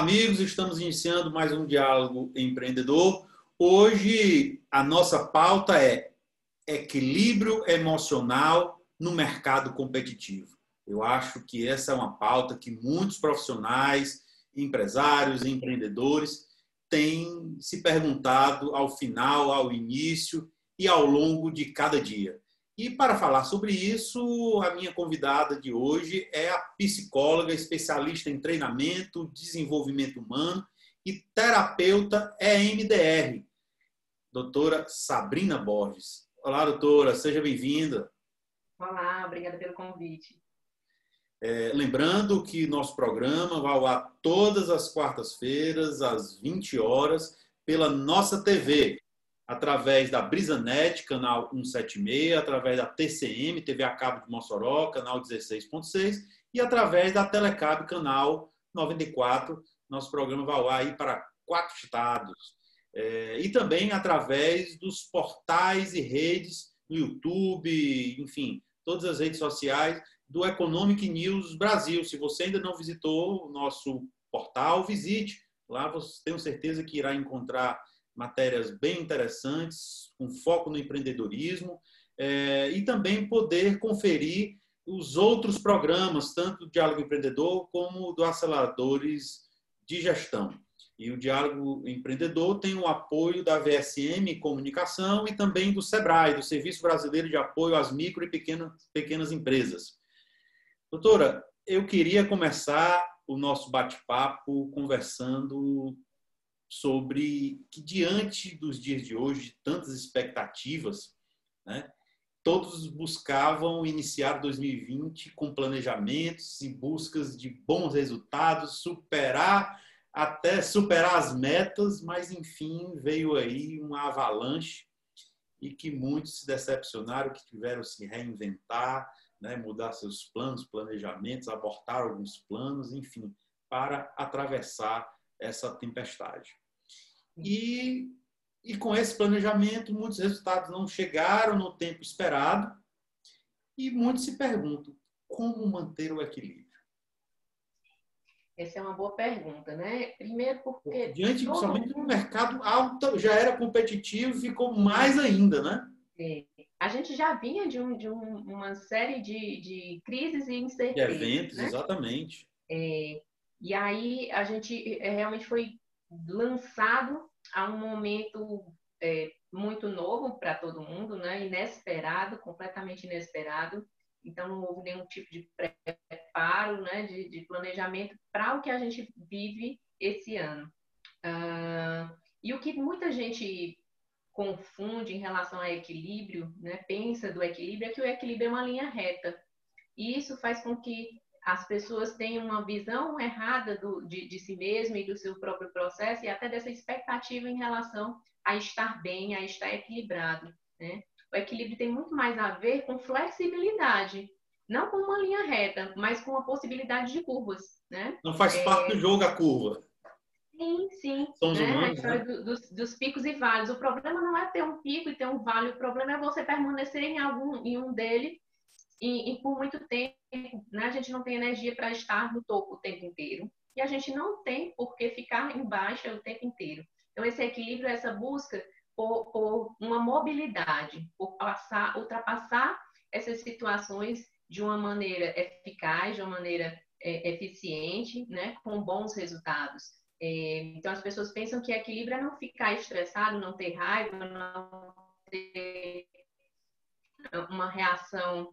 Amigos. Estamos iniciando mais um diálogo empreendedor. Hoje a nossa pauta é equilíbrio emocional no mercado competitivo. Eu acho que essa é uma pauta que muitos profissionais, empresários, empreendedores têm se perguntado ao final, ao início e ao longo de cada dia. E para falar sobre isso, a minha convidada de hoje é a psicóloga, especialista em treinamento, desenvolvimento humano e terapeuta EMDR, doutora Sabrina Borges. Olá, doutora, seja bem-vinda. Olá, obrigada pelo convite. É, lembrando que nosso programa vai ao ar todas as quartas-feiras, às 20 horas, pela nossa TV, através da BrisaNet, canal 176, através da TCM, TV a cabo de Mossoró, canal 16.6, e através da Telecab, canal 94. Nosso programa vai lá aí para quatro estados. É, e também através dos portais e redes no YouTube, enfim, todas as redes sociais do Economic News Brasil. Se você ainda não visitou o nosso portal, visite. Lá você tenho certeza que irá encontrar matérias bem interessantes, com foco no empreendedorismo, é, e também poder conferir os outros programas, tanto do Diálogo Empreendedor como do Aceleradores de Gestão. E o Diálogo Empreendedor tem o apoio da VSM Comunicação e também do SEBRAE, do Serviço Brasileiro de Apoio às Micro e Pequenas, Pequenas Empresas. Doutora, eu queria começar o nosso bate-papo conversando sobre que, diante dos dias de hoje, de tantas expectativas, né, todos buscavam iniciar 2020 com planejamentos e buscas de bons resultados, superar até superar as metas, mas enfim veio aí uma avalanche e que muitos se decepcionaram, que tiveram se reinventar, né, mudar seus planos, planejamentos, abortar alguns planos, enfim, para atravessar essa tempestade. E, e com esse planejamento, muitos resultados não chegaram no tempo esperado e muitos se perguntam como manter o equilíbrio. Essa é uma boa pergunta, né? Primeiro porque... Diante, principalmente no mercado alto, já era competitivo, ficou mais ainda, né? É. A gente já vinha de, um, de um, uma série de, de crises e incertezas. De eventos, né? exatamente. É, e aí a gente é, realmente foi lançado a um momento é, muito novo para todo mundo, né? inesperado, completamente inesperado. Então, não houve nenhum tipo de preparo, né? de, de planejamento para o que a gente vive esse ano. Uh, e o que muita gente confunde em relação a equilíbrio, né? pensa do equilíbrio, é que o equilíbrio é uma linha reta. E isso faz com que as pessoas têm uma visão errada do, de, de, si mesmo e do seu próprio processo e até dessa expectativa em relação a estar bem, a estar equilibrado. Né? O equilíbrio tem muito mais a ver com flexibilidade, não com uma linha reta, mas com a possibilidade de curvas. Né? Não faz é... parte do jogo a curva. Sim, sim. Somos né? humanos, a história né? do, dos, dos, picos e vales. O problema não é ter um pico e ter um vale, o problema é você permanecer em algum em um dele e, e por muito tempo, né, a gente não tem energia para estar no topo o tempo inteiro. E a gente não tem por que ficar em baixa o tempo inteiro. Então, esse equilíbrio, essa busca por, por uma mobilidade, por passar, ultrapassar essas situações de uma maneira eficaz, de uma maneira é, eficiente, né, com bons resultados. É, então, as pessoas pensam que equilíbrio é não ficar estressado, não ter raiva, não ter uma reação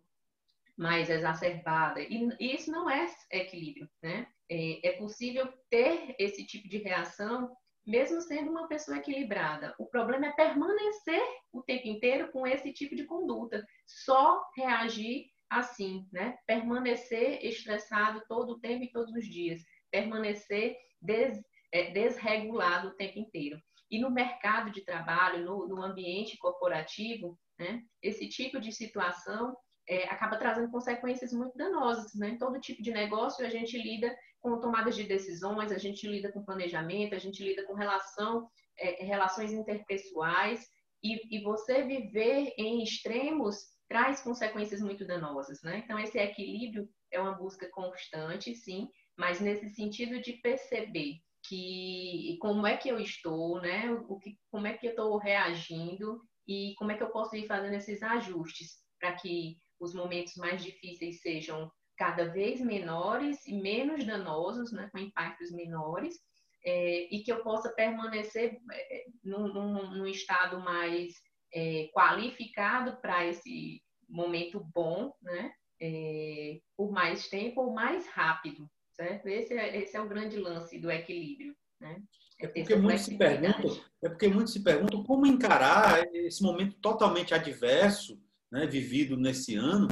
mais exacerbada. E isso não é equilíbrio, né? É, é possível ter esse tipo de reação mesmo sendo uma pessoa equilibrada. O problema é permanecer o tempo inteiro com esse tipo de conduta, só reagir assim, né? Permanecer estressado todo o tempo e todos os dias, permanecer des, é, desregulado o tempo inteiro. E no mercado de trabalho, no, no ambiente corporativo, né? Esse tipo de situação é, acaba trazendo consequências muito danosas. Né? Em todo tipo de negócio, a gente lida com tomadas de decisões, a gente lida com planejamento, a gente lida com relação, é, relações interpessoais, e, e, você viver em extremos traz consequências muito danosas. Né? Então, esse equilíbrio é uma busca constante, sim, mas nesse sentido de perceber que como é que eu estou, né? O que, como é que eu estou reagindo e como é que eu posso ir fazendo esses ajustes para que os momentos mais difíceis sejam cada vez menores e menos danosos, né? Com impactos menores é, e que eu possa permanecer é, num, num, num estado mais é, qualificado para esse momento bom, né? É, por mais tempo ou mais rápido, certo? Esse é, esse é o grande lance do equilíbrio, né? É porque, muitos se perguntam, é porque muitos se perguntam como encarar esse momento totalmente adverso, né, vivido nesse ano.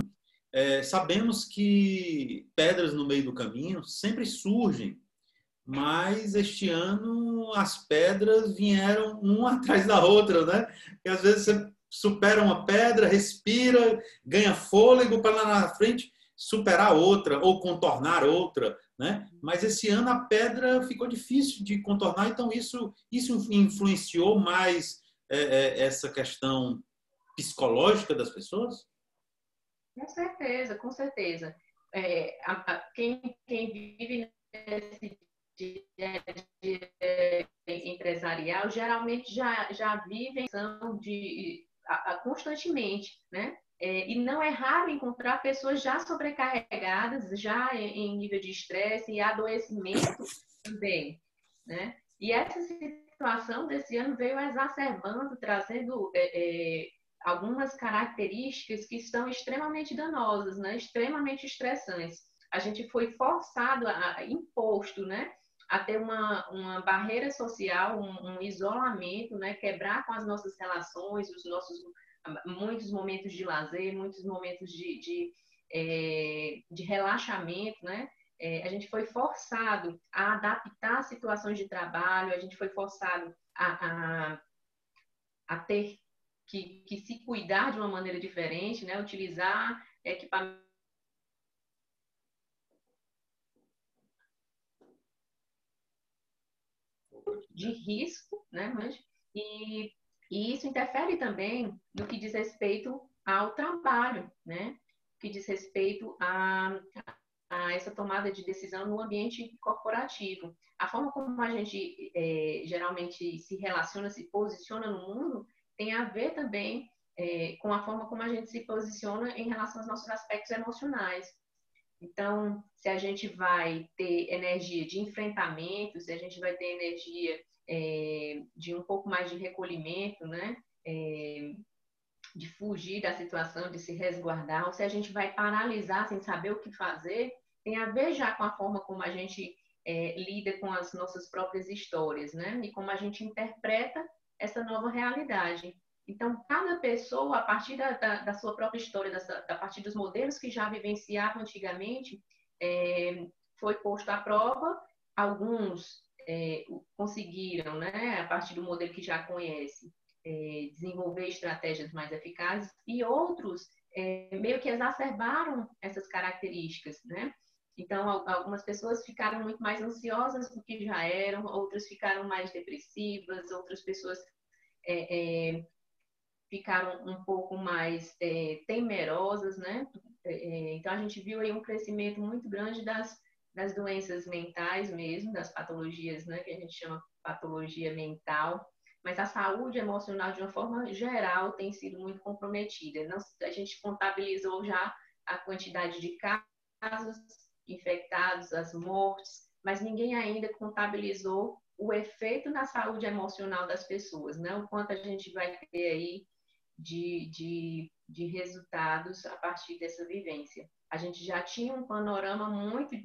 É, sabemos que pedras no meio do caminho sempre surgem, mas este ano as pedras vieram uma atrás da outra, né? E às vezes você supera uma pedra, respira, ganha fôlego para lá na frente superar outra ou contornar outra, né? Mas esse ano a pedra ficou difícil de contornar, então isso isso influenciou mais é, é, essa questão psicológica das pessoas? Com certeza, com certeza. É, a, a, quem, quem vive nesse dia empresarial geralmente já, já vivem de, a, a, constantemente, né? É, e não é raro encontrar pessoas já sobrecarregadas, já em, em nível de estresse e adoecimento também, né? E essa situação desse ano veio exacerbando, trazendo é, é, algumas características que estão extremamente danosas, né? Extremamente estressantes. A gente foi forçado, a, imposto, né? a ter uma, uma barreira social, um, um, isolamento, né? quebrar com as nossas relações, os nossos muitos momentos de lazer, muitos momentos de, de, é, de relaxamento, né? É, a gente foi forçado a adaptar situações de trabalho, a gente foi forçado a, a, a ter que, que se cuidar de uma maneira diferente, né? Utilizar equipamentos de risco, né, mas, e, e isso interfere também no que diz respeito ao trabalho, né, que diz respeito a, a essa tomada de decisão no ambiente corporativo. A forma como a gente é, geralmente se relaciona, se posiciona no mundo, tem a ver também é, com a forma como a gente se posiciona em relação aos nossos aspectos emocionais. Então, se a gente vai ter energia de enfrentamento, se a gente vai ter energia é, de um pouco mais de recolhimento, né? É, de fugir da situação, de se resguardar, ou se a gente vai paralisar sem saber o que fazer, tem a ver já com a forma como a gente é, lida com as nossas próprias histórias, né? E como a gente interpreta essa nova realidade. Então, cada pessoa, a partir da, da, da sua própria história, da, da, partir dos modelos que já vivenciavam antigamente, é, foi posto à prova. Alguns é, conseguiram, né, a partir do modelo que já conhece, é, desenvolver estratégias mais eficazes, e outros é, meio que exacerbaram essas características, né? Então, algumas pessoas ficaram muito mais ansiosas do que já eram, outras ficaram mais depressivas, outras pessoas é, é, ficaram um pouco mais é, temerosas, né? É, é, então a gente viu aí um crescimento muito grande das, das doenças mentais mesmo, das patologias, né? Que a gente chama patologia mental. Mas a saúde emocional, de uma forma geral, tem sido muito comprometida. Não, a gente contabilizou já a quantidade de casos infectados, as mortes, mas ninguém ainda contabilizou o efeito na saúde emocional das pessoas, né? O quanto a gente vai ter aí de, de, de resultados a partir dessa vivência. A gente já tinha um panorama muito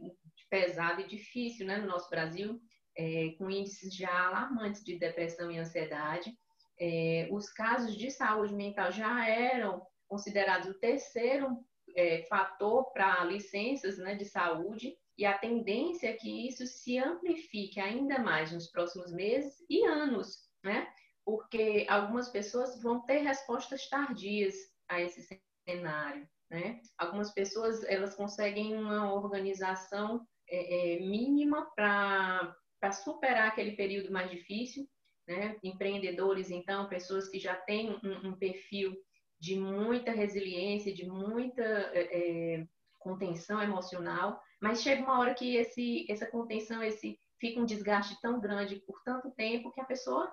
pesado e difícil né, no nosso Brasil, é, com índices já alarmantes de depressão e ansiedade. É, os casos de saúde mental já eram considerados o terceiro é, fator para licenças né, de saúde, e a tendência é que isso se amplifique ainda mais nos próximos meses e anos, né? porque algumas pessoas vão ter respostas tardias a esse cenário, né? Algumas pessoas elas conseguem uma organização é, é, mínima para superar aquele período mais difícil, né? Empreendedores, então, pessoas que já têm um, um perfil de muita resiliência, de muita é, contenção emocional, mas chega uma hora que esse, essa contenção, esse fica um desgaste tão grande por tanto tempo que a pessoa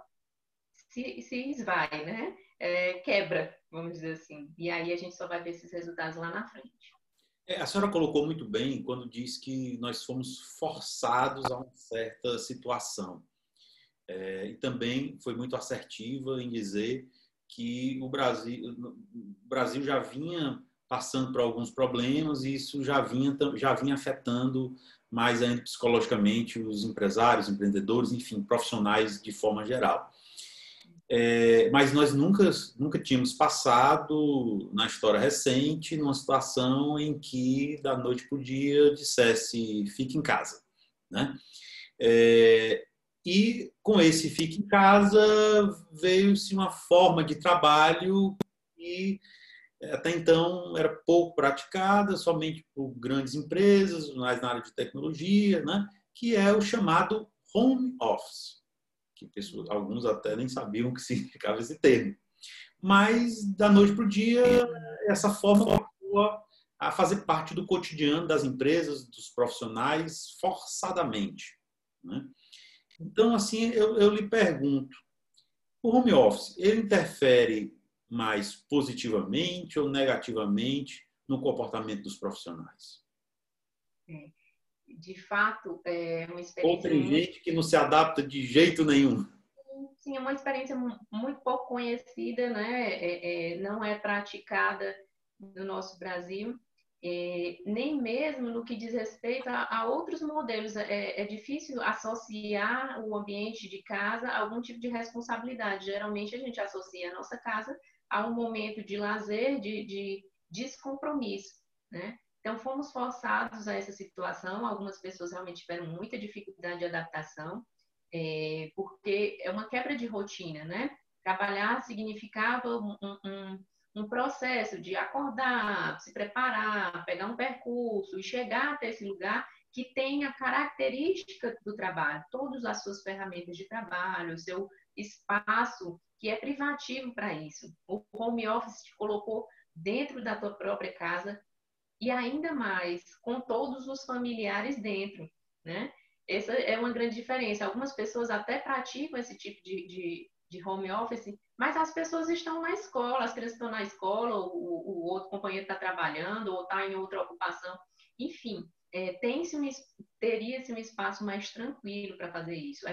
se, se esvai, né? É, quebra, vamos dizer assim. E aí a gente só vai ver esses resultados lá na frente. É, a senhora colocou muito bem quando diz que nós fomos forçados a uma certa situação. É, e também foi muito assertiva em dizer que o Brasil, o Brasil já vinha passando por alguns problemas e isso já vinha, já vinha afetando mais ainda psicologicamente os empresários, empreendedores, enfim, profissionais de forma geral. É, mas nós nunca, nunca tínhamos passado na história recente numa situação em que da noite para o dia dissesse fique em casa, né? É, e com esse fique em casa veio-se uma forma de trabalho que até então era pouco praticada, somente por grandes empresas, mais na área de tecnologia, né? que é o chamado home office, que pessoas, alguns até nem sabiam o que significava esse termo. Mas, da noite para o dia, essa forma passou a fazer parte do cotidiano das empresas, dos profissionais, forçadamente. Né? Então, assim, eu, eu lhe pergunto, o home office, ele interfere mais positivamente ou negativamente no comportamento dos profissionais? É, de fato, é uma experiência. Ou tem gente que não se adapta de jeito nenhum. Sim, é uma experiência muito pouco conhecida, né? É, é, não é praticada no nosso Brasil. É, nem mesmo no que diz respeito a, a outros modelos. É, é, difícil associar o ambiente de casa a algum tipo de responsabilidade. Geralmente a gente associa a nossa casa a um momento de lazer, de, de descompromisso, né? Então, fomos forçados a essa situação. Algumas pessoas realmente tiveram muita dificuldade de adaptação, é, porque é uma quebra de rotina, né? Trabalhar significava um, um, um, processo de acordar, se preparar, pegar um percurso e chegar até esse lugar que tem a característica do trabalho, todas as suas ferramentas de trabalho, o seu espaço que é privativo para isso. O home office te colocou dentro da tua própria casa e ainda mais com todos os familiares dentro, né? Essa é uma grande diferença. Algumas pessoas até praticam esse tipo de, de, de home office, mas as pessoas estão na escola, as crianças estão na escola, o, o outro companheiro está trabalhando ou está em outra ocupação. Enfim, é, tem-se um, teria-se um espaço mais tranquilo para fazer isso.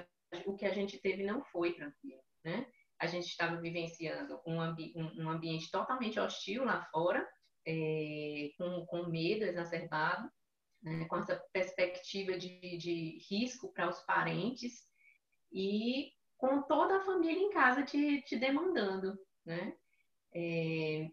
O que a gente teve não foi tranquilo, né? a gente estava vivenciando um, ambi um, ambiente totalmente hostil lá fora, é, com, com medo exacerbado, né, com essa perspectiva de, de risco para os parentes e com toda a família em casa te, te demandando, né? É,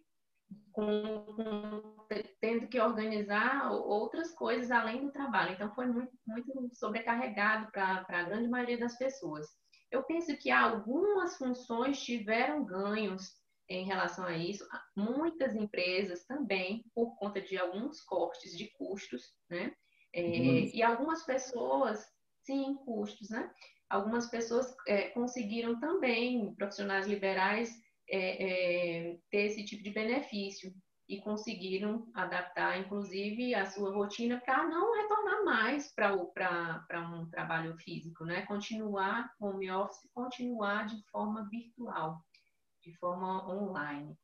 com, com, tendo que organizar outras coisas além do trabalho. Então, foi muito, muito sobrecarregado para a grande maioria das pessoas. Eu penso que algumas funções tiveram ganhos em relação a isso. Muitas empresas também, por conta de alguns cortes de custos, né? É, e algumas pessoas, sim, custos, né? Algumas pessoas é, conseguiram também, profissionais liberais, é, é ter esse tipo de benefício e conseguiram adaptar, inclusive, a sua rotina para não retornar mais para um trabalho físico, né? Continuar home office, continuar de forma virtual, de forma online.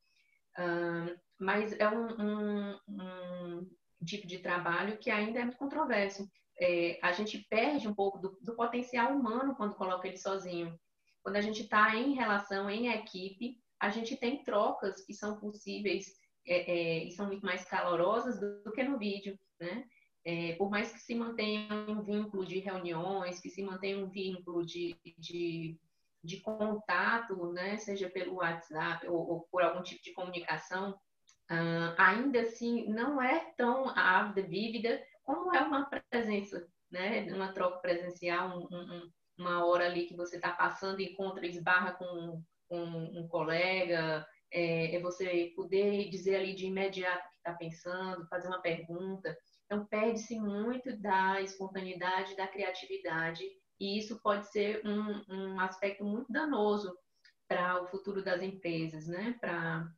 Mas é um, um, um, tipo de trabalho que ainda é muito controverso. É, a gente perde um pouco do, do potencial humano quando coloca ele sozinho. Quando a gente está em relação, em equipe, a gente tem trocas que são possíveis é, é, e são muito mais calorosas do, do que no vídeo, né? É, por mais que se mantenha um vínculo de reuniões, que se mantenha um vínculo de, de, de contato, né, seja pelo WhatsApp ou, ou por algum tipo de comunicação, uh, ainda assim não é tão ávida, vívida como é uma presença, né, uma troca presencial, um, um, uma hora ali que você está passando, encontra, esbarra com, com um colega, é, é você poder dizer ali de imediato o que está pensando, fazer uma pergunta. Então, perde-se muito da espontaneidade, da criatividade, e isso pode ser um, um aspecto muito danoso para o futuro das empresas, né? Para,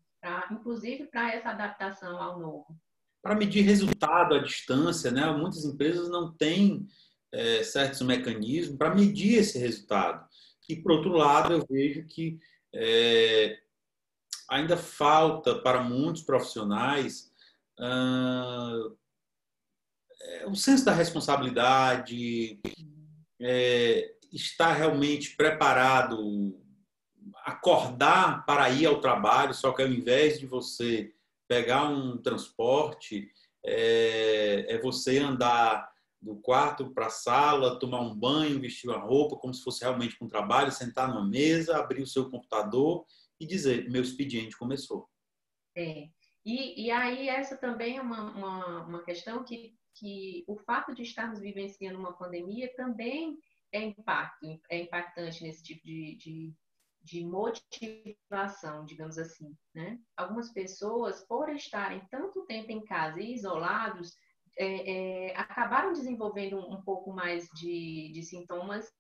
inclusive para essa adaptação ao novo. Para medir resultado à distância, né? Muitas empresas não têm é, certos mecanismos para medir esse resultado. E, por outro lado, eu vejo que é, ainda falta para muitos profissionais uh, o senso da responsabilidade, é, estar realmente preparado, acordar para ir ao trabalho, só que ao invés de você pegar um transporte, é, é você andar do quarto para a sala, tomar um banho, vestir a roupa, como se fosse realmente um trabalho, sentar numa mesa, abrir o seu computador e dizer: meu expediente começou. É. E, e aí, essa também é uma, uma, uma questão que, que o fato de estarmos vivenciando uma pandemia também é, impacto, é impactante nesse tipo de, de, de motivação, digamos assim. Né? Algumas pessoas, por estarem tanto tempo em casa e isolados, é, é, acabaram desenvolvendo um, um pouco mais de, de, sintomas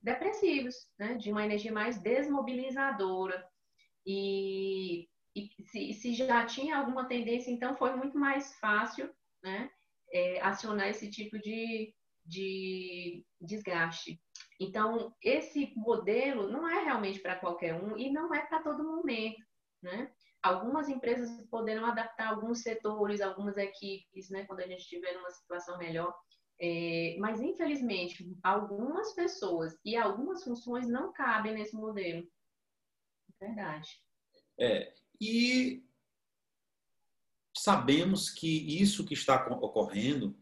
depressivos, né? de uma energia mais desmobilizadora. E, e se, se, já tinha alguma tendência, então foi muito mais fácil né? É, acionar esse tipo de, de desgaste. Então, esse modelo não é realmente para qualquer um e não é para todo momento, né? Algumas empresas poderão adaptar alguns setores, algumas equipes, né, quando a gente estiver numa situação melhor. É, mas, infelizmente, algumas pessoas e algumas funções não cabem nesse modelo. Verdade. É, e sabemos que isso que está ocorrendo,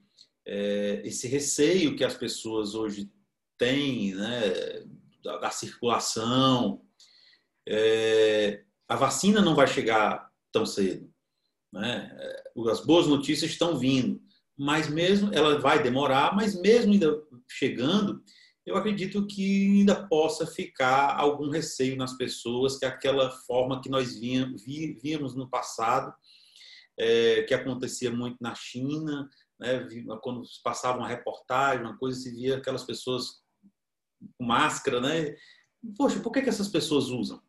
é, esse receio que as pessoas hoje têm né, da, da circulação, é, a vacina não vai chegar tão cedo. Né? As boas notícias estão vindo, mas mesmo ela vai demorar, mas mesmo ainda chegando, eu acredito que ainda possa ficar algum receio nas pessoas que aquela forma que nós víamos no passado, é, que acontecia muito na China, né? quando passava uma reportagem, uma coisa, se via aquelas pessoas com máscara, né? Poxa, por que, que essas pessoas usam?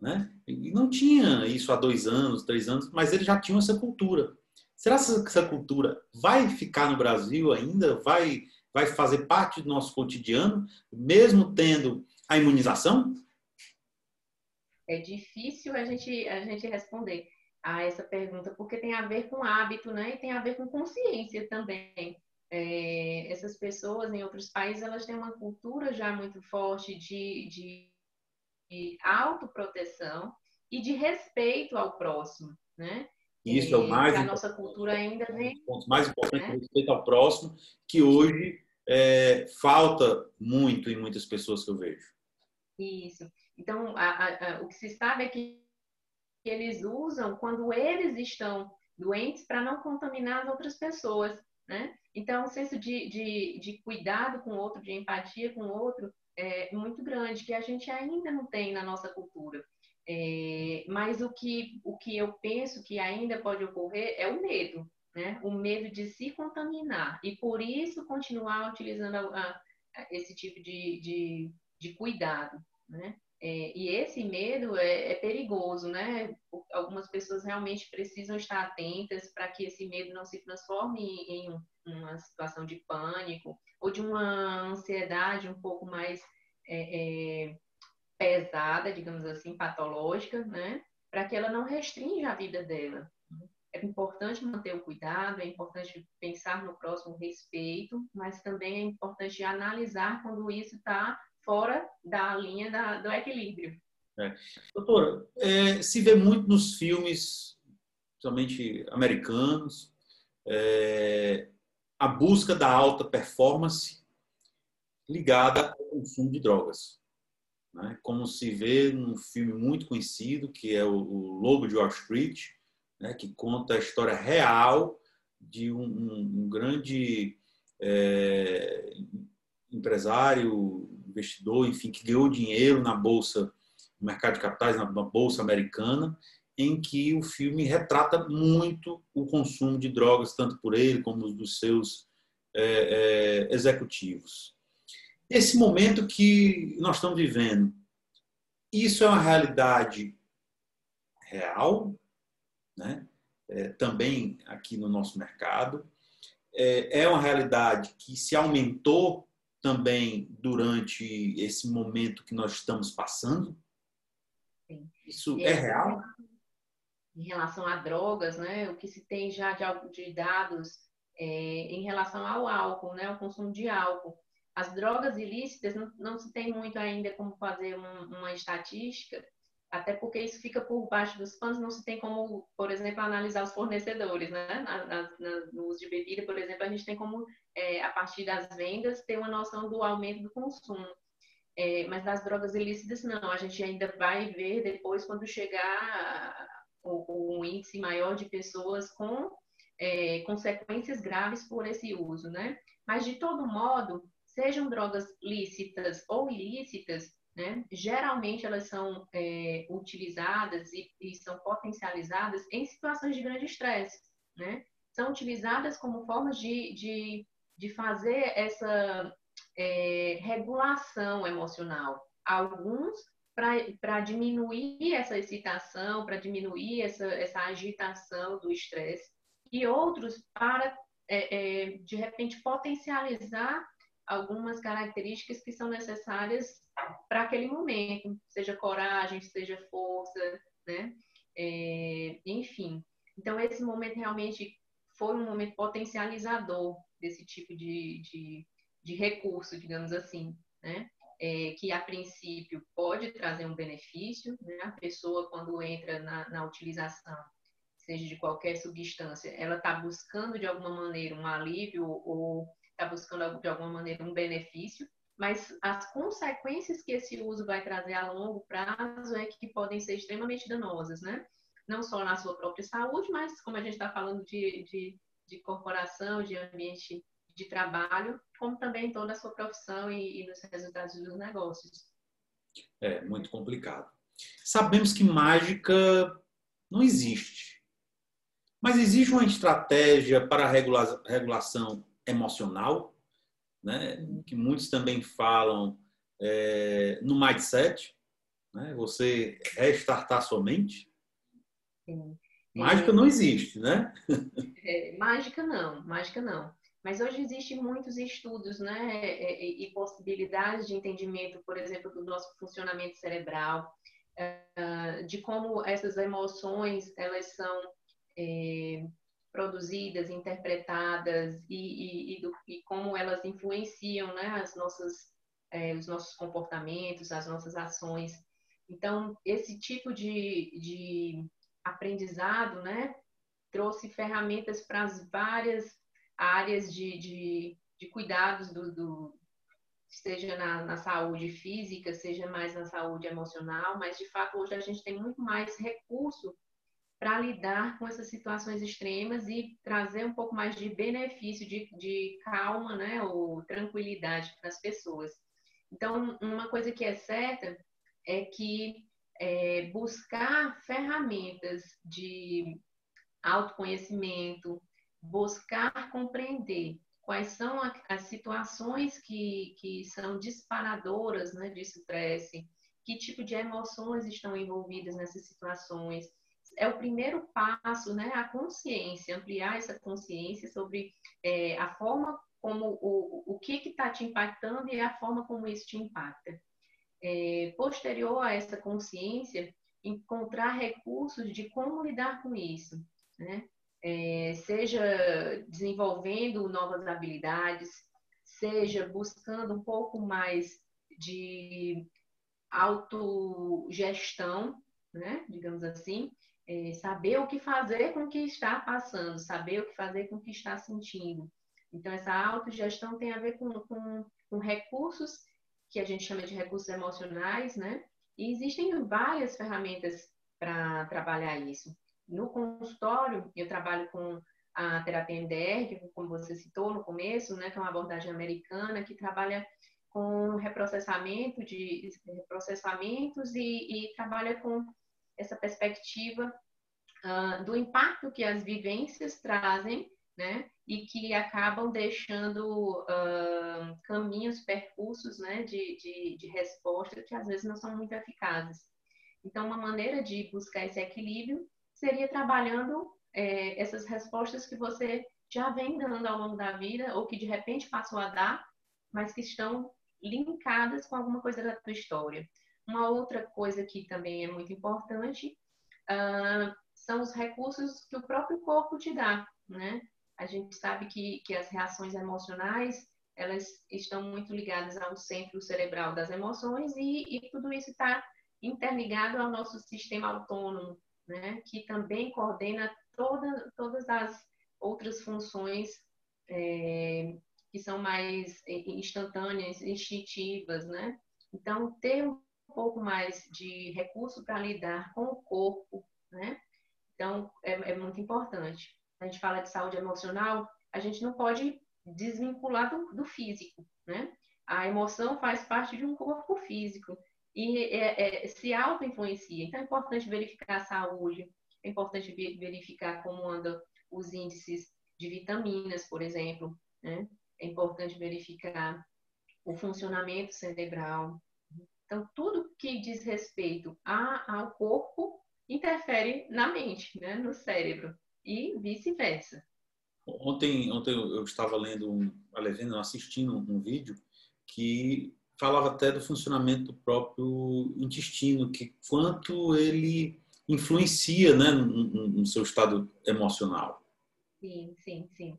Né? E não tinha isso há dois anos, três anos, mas eles já tinham essa cultura. Será que essa cultura vai ficar no Brasil ainda? Vai, vai fazer parte do nosso cotidiano, mesmo tendo a imunização? É difícil a gente, a gente responder a essa pergunta, porque tem a ver com hábito, né? E tem a ver com consciência também. É, essas pessoas em outros países, elas têm uma cultura já muito forte de, de de autoproteção e de respeito ao próximo, né? Isso é o mais a nossa cultura ainda vem. O ponto mais importante né? é respeito ao próximo, que hoje é, falta muito em muitas pessoas que eu vejo. Isso. Então, a, a, o que se sabe é que eles usam quando eles estão doentes para não contaminar as outras pessoas, né? Então, o senso de, de, de cuidado com o outro, de empatia com o outro, é, muito grande que a gente ainda não tem na nossa cultura. É, mas o que, o que eu penso que ainda pode ocorrer é o medo, né? O medo de se contaminar e por isso continuar utilizando a, a, esse tipo de, de, de cuidado, né? É, e esse medo é, é, perigoso, né? Algumas pessoas realmente precisam estar atentas para que esse medo não se transforme em, uma situação de pânico ou de uma ansiedade um pouco mais é, é, pesada, digamos assim, patológica, né? Para que ela não restrinja a vida dela. É importante manter o cuidado, é importante pensar no próximo respeito, mas também é importante analisar quando isso está fora da linha da, do equilíbrio. É. Doutora, é, se vê muito nos filmes, principalmente americanos, é, a busca da alta performance ligada ao consumo de drogas. Né? Como se vê num filme muito conhecido, que é o, Lobo de Wall Street, né? que conta a história real de um, um, um grande é, empresário, investidor, enfim, que ganhou dinheiro na bolsa, no mercado de capitais, na bolsa americana, em que o filme retrata muito o consumo de drogas, tanto por ele como dos seus é, é, executivos. Esse momento que nós estamos vivendo, isso é uma realidade real, né? É, também aqui no nosso mercado. é, é uma realidade que se aumentou também durante esse momento que nós estamos passando? Sim. Isso é real? Em relação a drogas, né, o que se tem já de, de dados é, em relação ao álcool, né, o consumo de álcool. As drogas ilícitas não, não se tem muito ainda como fazer um, uma estatística, até porque isso fica por baixo dos panos, não se tem como, por exemplo, analisar os fornecedores, né? Na, na, no uso de bebida, por exemplo, a gente tem como, é, a partir das vendas, ter uma noção do aumento do consumo. É, mas das drogas ilícitas, não. A gente ainda vai ver depois, quando chegar o, o índice maior de pessoas com é, consequências graves por esse uso, né? Mas, de todo modo, sejam drogas lícitas ou ilícitas, né? Geralmente elas são é, utilizadas e, e, são potencializadas em situações de grande estresse, né? São utilizadas como formas de, de, de fazer essa é, regulação emocional. Alguns para diminuir essa excitação, para diminuir essa, essa agitação do estresse, e outros para, é, é, de repente, potencializar algumas características que são necessárias para aquele momento, seja coragem, seja força, né? É, enfim. Então, esse momento realmente foi um momento potencializador desse tipo de, de, de recurso, digamos assim, né? É, que a princípio pode trazer um benefício, né? A pessoa, quando entra na, na utilização, seja de qualquer substância, ela está buscando de alguma maneira um alívio ou está buscando de alguma maneira um benefício, mas as consequências que esse uso vai trazer a longo prazo é que podem ser extremamente danosas, né? Não só na sua própria saúde, mas como a gente está falando de, de, de, corporação, de ambiente de trabalho, como também toda a sua profissão e, e nos resultados dos negócios. É muito complicado. Sabemos que mágica não existe. Mas existe uma estratégia para regulação emocional? Né, que muitos também falam é, no mindset, né, você restartar sua mente. Sim. Mágica não existe, né? É, mágica não, mágica não. Mas hoje existem muitos estudos, né, e, e possibilidades de entendimento, por exemplo, do nosso funcionamento cerebral, uh, de como essas emoções elas são é, produzidas, interpretadas e, e, e, do, e como elas influenciam né, as nossas, é, os nossos comportamentos, as nossas ações. Então, esse tipo de, de aprendizado né, trouxe ferramentas para as várias áreas de, de, de cuidados do, do seja na, na, saúde física, seja mais na saúde emocional, mas de fato hoje a gente tem muito mais recurso para lidar com essas situações extremas e trazer um pouco mais de benefício, de, de calma, né, ou tranquilidade para as pessoas. Então, uma coisa que é certa é que é, buscar ferramentas de autoconhecimento, buscar compreender quais são as situações que, que são disparadoras né, de estresse, que tipo de emoções estão envolvidas nessas situações, é o primeiro passo, né? A consciência, ampliar essa consciência sobre é, a forma como o, o que está te impactando e a forma como isso te impacta. É, posterior a essa consciência, encontrar recursos de como lidar com isso, né? É, seja desenvolvendo novas habilidades, seja buscando um pouco mais de autogestão, né? digamos assim, é, saber o que fazer com o que está passando, saber o que fazer com o que está sentindo. Então, essa autogestão tem a ver com, com, com recursos que a gente chama de recursos emocionais, né? E existem várias ferramentas para trabalhar isso. No consultório, eu trabalho com a terapia MDR, que como você citou no começo, né, que é uma abordagem americana que trabalha com reprocessamento de reprocessamentos e, e trabalha com essa perspectiva uh, do impacto que as vivências trazem, né? E que acabam deixando uh, caminhos, percursos, né? De, de, de resposta que às vezes não são muito eficazes. Então, uma maneira de buscar esse equilíbrio seria trabalhando é, essas respostas que você já vem dando ao longo da vida, ou que de repente passou a dar, mas que estão linkadas com alguma coisa da tua história. Uma outra coisa que também é muito importante uh, são os recursos que o próprio corpo te dá, né? A gente sabe que, que as reações emocionais elas estão muito ligadas ao centro cerebral das emoções e, e tudo isso está interligado ao nosso sistema autônomo, né? Que também coordena toda, todas as outras funções é, que são mais instantâneas, instintivas, né? Então, ter um pouco mais de recurso para lidar com o corpo, né? Então, é, é, muito importante. A gente fala de saúde emocional, a gente não pode desvincular do, do físico, né? A emoção faz parte de um corpo físico e é, é, se auto-influencia. Então, é importante verificar a saúde, é importante verificar como andam os índices de vitaminas, por exemplo, né? É importante verificar o funcionamento cerebral. Então, tudo que diz respeito a, ao corpo interfere na mente, né? no cérebro, e vice-versa. Ontem, ontem eu estava lendo, um, lendo, assistindo um vídeo que falava até do funcionamento do próprio intestino, que quanto ele influencia né, no, no seu estado emocional. Sim, sim, sim.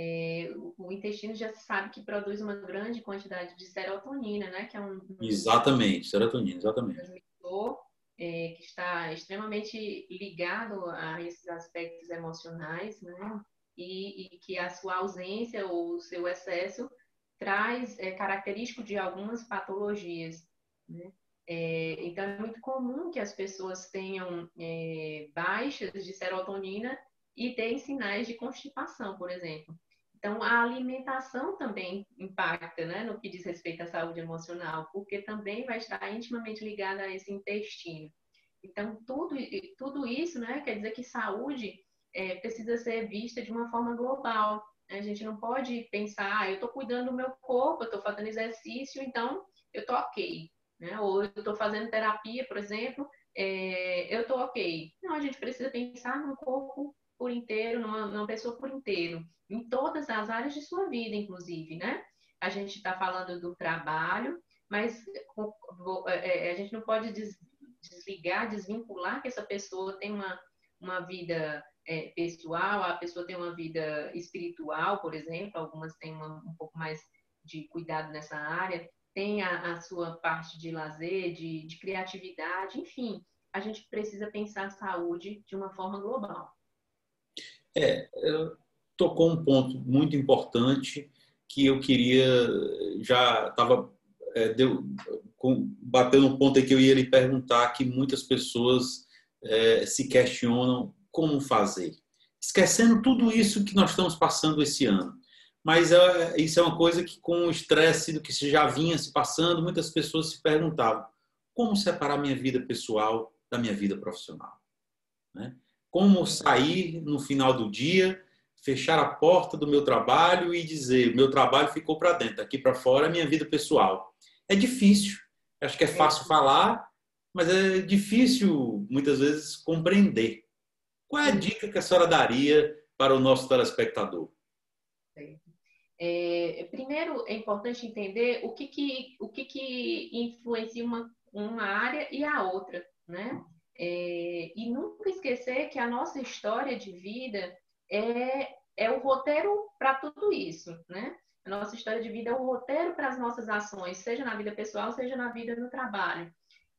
É, o, intestino já se sabe que produz uma grande quantidade de serotonina, né? Que é um, exatamente, serotonina, exatamente. Transmissor é, que está extremamente ligado a esses aspectos emocionais, né? E, e que a sua ausência ou o seu excesso traz é, característico de algumas patologias, né? É, então, é muito comum que as pessoas tenham é, baixas de serotonina e tem sinais de constipação, por exemplo. Então, a alimentação também impacta né, no que diz respeito à saúde emocional, porque também vai estar intimamente ligada a esse intestino. Então, tudo, tudo isso né, quer dizer que saúde é, precisa ser vista de uma forma global. A gente não pode pensar, ah, eu estou cuidando do meu corpo, eu estou fazendo exercício, então eu estou ok. Né? Ou eu estou fazendo terapia, por exemplo, é, eu estou ok. Não, a gente precisa pensar no corpo por inteiro, numa, numa pessoa por inteiro, em todas as áreas de sua vida, inclusive, né? A gente está falando do trabalho, mas é, é, a gente não pode desligar, desvincular que essa pessoa tem uma, uma vida é, pessoal, a pessoa tem uma vida espiritual, por exemplo, algumas têm uma, um pouco mais de cuidado nessa área, tem a, a sua parte de lazer, de, de criatividade, enfim, a gente precisa pensar a saúde de uma forma global. É, tocou um ponto muito importante que eu queria, já estava é, batendo um ponto aí que eu ia lhe perguntar que muitas pessoas é, se questionam como fazer, esquecendo tudo isso que nós estamos passando esse ano. Mas é, isso é uma coisa que, com o estresse do que já vinha se passando, muitas pessoas se perguntavam: como separar minha vida pessoal da minha vida profissional? Né? Como sair no final do dia, fechar a porta do meu trabalho e dizer: meu trabalho ficou para dentro, aqui para fora é minha vida pessoal. É difícil. Acho que é fácil falar, mas é difícil muitas vezes compreender. Qual é a dica que a senhora daria para o nosso telespectador? É, primeiro, é importante entender o que, que, o que, que influencia uma, uma área e a outra, né? É, e nunca esquecer que a nossa história de vida é, é o roteiro para tudo isso, né? A nossa história de vida é o roteiro para as nossas ações, seja na vida pessoal, seja na vida no trabalho.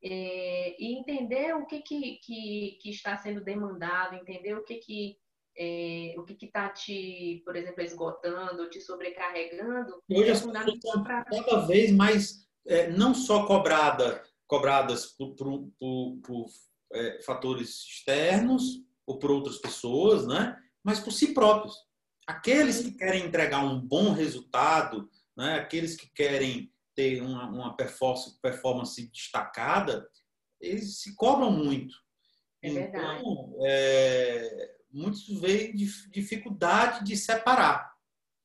É, e entender o que, que, que, que, está sendo demandado, entender o que que é, o que está te, por exemplo, esgotando, te sobrecarregando. Hoje é as pessoas estão pra... cada vez mais é, não só cobrada, cobradas por, por, por, por é, fatores externos ou por outras pessoas, né? mas por si próprios. Aqueles que querem entregar um bom resultado, né? aqueles que querem ter uma, uma performance, performance destacada, eles se cobram muito. É verdade. Então, é, muitos veem dificuldade de separar.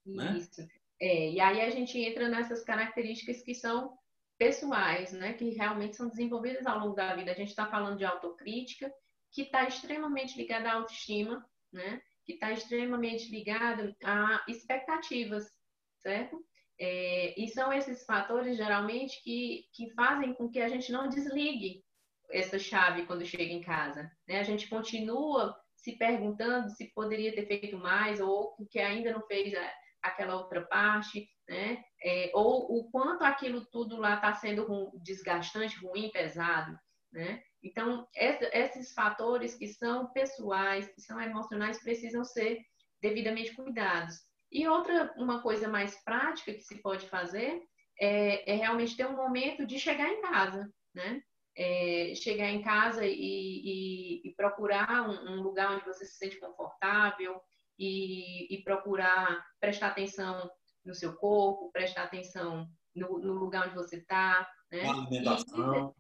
Né? Isso. Né? É, e aí a gente entra nessas características que são pessoais, né, que realmente são desenvolvidas ao longo da vida. A gente está falando de autocrítica, que está extremamente ligada à autoestima, né? que está extremamente ligado a expectativas, certo? É, e são esses fatores, geralmente, que, que fazem com que a gente não desligue essa chave quando chega em casa. Né? A gente continua se perguntando se poderia ter feito mais ou que ainda não fez a, aquela outra parte, né? É, ou o quanto aquilo tudo lá está sendo desgastante, ruim, pesado, né? Então, esses fatores que são pessoais, que são emocionais, precisam ser devidamente cuidados. E outra, uma coisa mais prática que se pode fazer é, é realmente ter um momento de chegar em casa, né? É, chegar em casa e, e, e procurar um, um, lugar onde você se sente confortável e, e, procurar prestar atenção no seu corpo, prestar atenção no, no lugar onde você está, né? alimentação.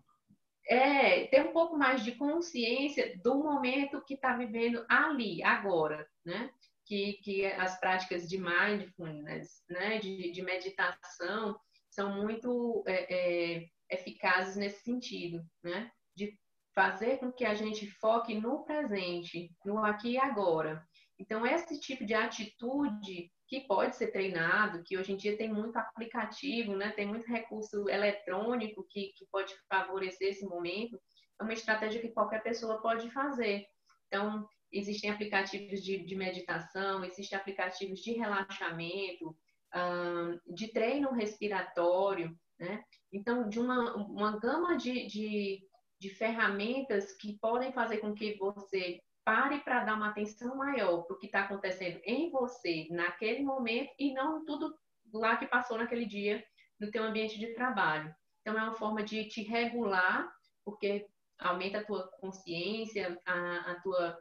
É, ter um pouco mais de consciência do momento que está vivendo ali, agora, né? Que, que as práticas de mindfulness, né? De, de meditação, são muito é, é, eficazes nesse sentido, né? De fazer com que a gente foque no presente, no aqui e agora. Então, esse tipo de atitude que pode ser treinado, que hoje em dia tem muito aplicativo, né? tem muito recurso eletrônico que, que pode favorecer esse momento, é uma estratégia que qualquer pessoa pode fazer. Então, existem aplicativos de, de meditação, existem aplicativos de relaxamento, de treino respiratório, né? Então, de uma, uma gama de, de, de ferramentas que podem fazer com que você pare para dar uma atenção maior para o que está acontecendo em você naquele momento e não tudo lá que passou naquele dia no teu ambiente de trabalho. Então é uma forma de te regular, porque aumenta a tua consciência, a, a tua,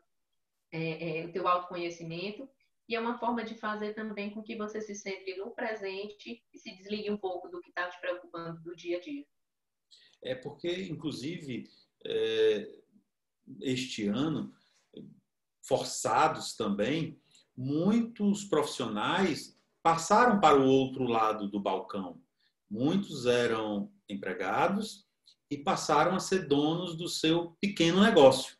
é, é, o teu autoconhecimento e é uma forma de fazer também com que você se centre no presente e se desligue um pouco do que está te preocupando do dia a dia. É porque, inclusive, é, este ano forçados também, muitos profissionais passaram para o outro lado do balcão. Muitos eram empregados e passaram a ser donos do seu pequeno negócio,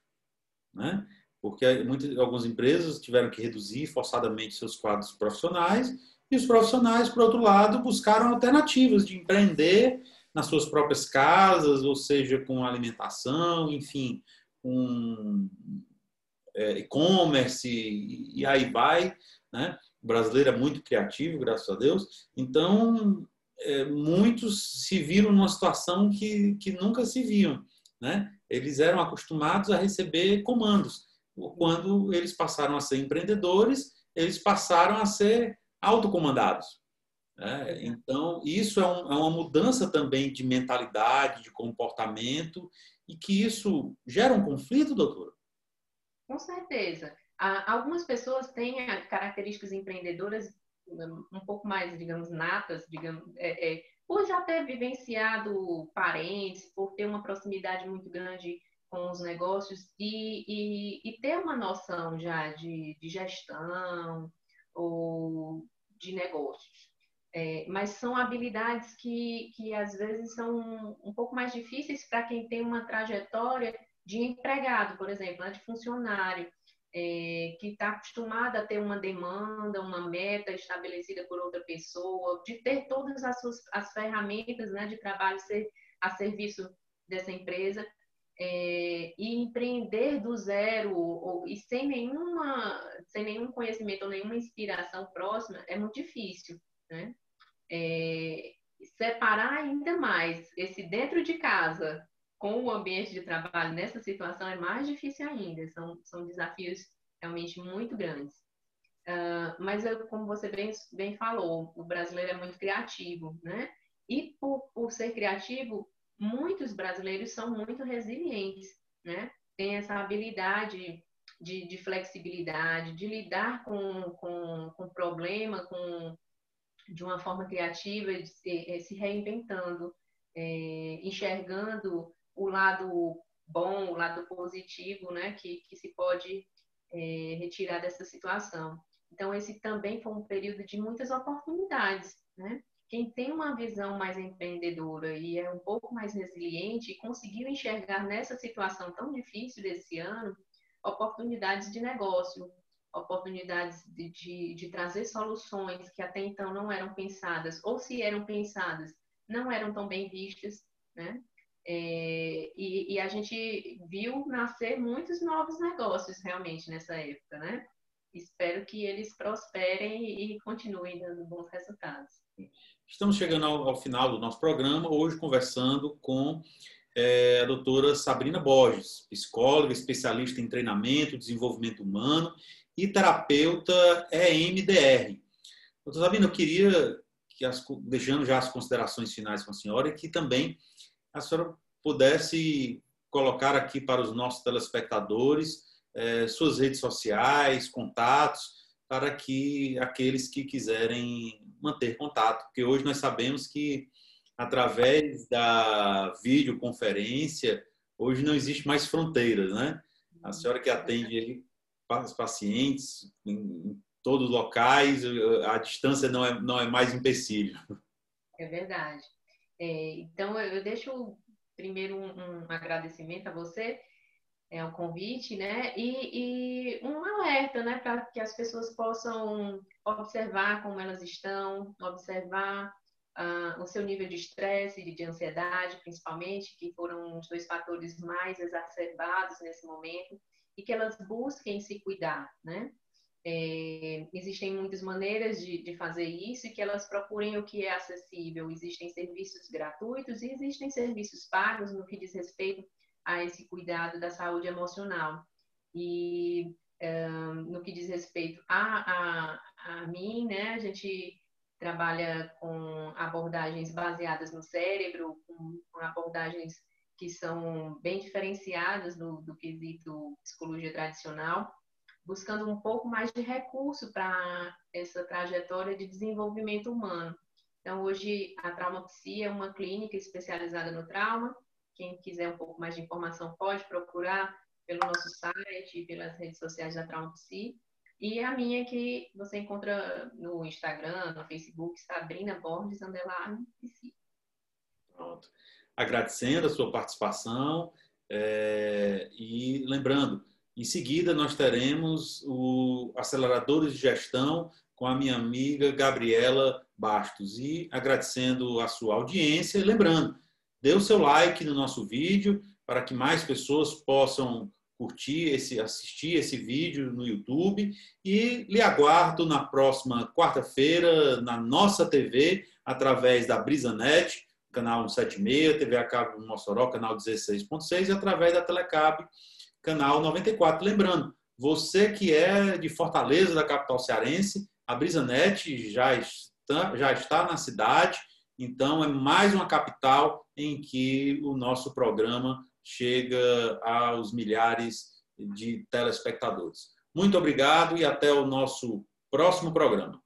né? Porque muitas, algumas empresas tiveram que reduzir forçadamente seus quadros profissionais e os profissionais, por outro lado, buscaram alternativas de empreender nas suas próprias casas, ou seja, com alimentação, enfim, com e-commerce e, aí vai, né? Brasileiro é muito criativo, graças a Deus. Então, é, muitos se viram numa situação que, que nunca se viam, né? Eles eram acostumados a receber comandos. Quando eles passaram a ser empreendedores, eles passaram a ser autocomandados. Né? Então, isso é, um, é uma mudança também de mentalidade, de comportamento, e que isso gera um conflito, doutora? Com certeza. Algumas pessoas têm características empreendedoras um pouco mais, digamos, natas, digamos, é, é, por já ter vivenciado parentes, por ter uma proximidade muito grande com os negócios e, e, e ter uma noção já de, de, gestão ou de negócios. É, mas são habilidades que, que às vezes são um, um pouco mais difíceis para quem tem uma trajetória de empregado, por exemplo, né, de funcionário, é, que está acostumado a ter uma demanda, uma meta estabelecida por outra pessoa, de ter todas as, suas, as ferramentas né, de trabalho ser a serviço dessa empresa é, e empreender do zero ou, e sem nenhuma sem nenhum conhecimento ou nenhuma inspiração próxima é muito difícil, né? É, separar ainda mais esse dentro de casa com o ambiente de trabalho nessa situação é mais difícil ainda. São, são desafios realmente muito grandes. Uh, mas, eu, como você bem, bem falou, o brasileiro é muito criativo, né? E por, por ser criativo, muitos brasileiros são muito resilientes, né? Tem essa habilidade de, de flexibilidade, de lidar com, com, com problema com, de uma forma criativa, de se, eh, se reinventando, é, enxergando o lado bom, o lado positivo, né, que, que se pode é, retirar dessa situação. Então, esse também foi um período de muitas oportunidades, né? Quem tem uma visão mais empreendedora e é um pouco mais resiliente conseguiu enxergar nessa situação tão difícil desse ano oportunidades de negócio, oportunidades de, de, de, trazer soluções que até então não eram pensadas, ou se eram pensadas, não eram tão bem vistas, né? É, e, e, a gente viu nascer muitos novos negócios realmente nessa época, né? Espero que eles prosperem e continuem dando bons resultados. Estamos chegando ao, ao final do nosso programa, hoje conversando com é, a doutora Sabrina Borges, psicóloga, especialista em treinamento, desenvolvimento humano e terapeuta EMDR. Doutora Sabrina, eu queria, que as, deixando já as considerações finais com a senhora, que também a senhora pudesse colocar aqui para os nossos telespectadores é, suas redes sociais, contatos, para que aqueles que quiserem manter contato, porque hoje nós sabemos que através da videoconferência, hoje não existe mais fronteiras, né? A senhora que atende os pacientes em todos os locais, a distância não é, não é mais empecilho. É verdade. É, então, eu deixo primeiro um, um, agradecimento a você, é, o convite, né? E, e um alerta, né? Para que as pessoas possam observar como elas estão, observar uh, o seu nível de estresse e de ansiedade, principalmente, que foram os dois fatores mais exacerbados nesse momento, e que elas busquem se cuidar, né? É, existem muitas maneiras de, de, fazer isso e que elas procurem o que é acessível. Existem serviços gratuitos e existem serviços pagos no que diz respeito a esse cuidado da saúde emocional. E um, no que diz respeito a, a, a mim, né, a gente trabalha com abordagens baseadas no cérebro, com, com abordagens que são bem diferenciadas do, do quesito psicologia tradicional buscando um pouco mais de recurso para essa trajetória de desenvolvimento humano. Então, hoje, a Traumapsia é uma clínica especializada no trauma. Quem quiser um pouco mais de informação pode procurar pelo nosso site pelas redes sociais da Traumapsia. E a minha que você encontra no Instagram, no Facebook, Sabrina Borges, underline, Pronto. Agradecendo a sua participação é, e lembrando, em seguida, nós teremos o Aceleradores de Gestão com a minha amiga Gabriela Bastos. E agradecendo a sua audiência, e lembrando, dê o seu like no nosso vídeo para que mais pessoas possam curtir esse, assistir esse vídeo no YouTube e lhe aguardo na próxima quarta-feira na nossa TV através da BrisaNet, canal 176, TV a cabo Mossoró, canal 16.6 e através da Telecab canal 94. Lembrando, você que é de Fortaleza, da capital cearense, a BrisaNet já está, já está na cidade, então é mais uma capital em que o nosso programa chega aos milhares de telespectadores. Muito obrigado e até o nosso próximo programa.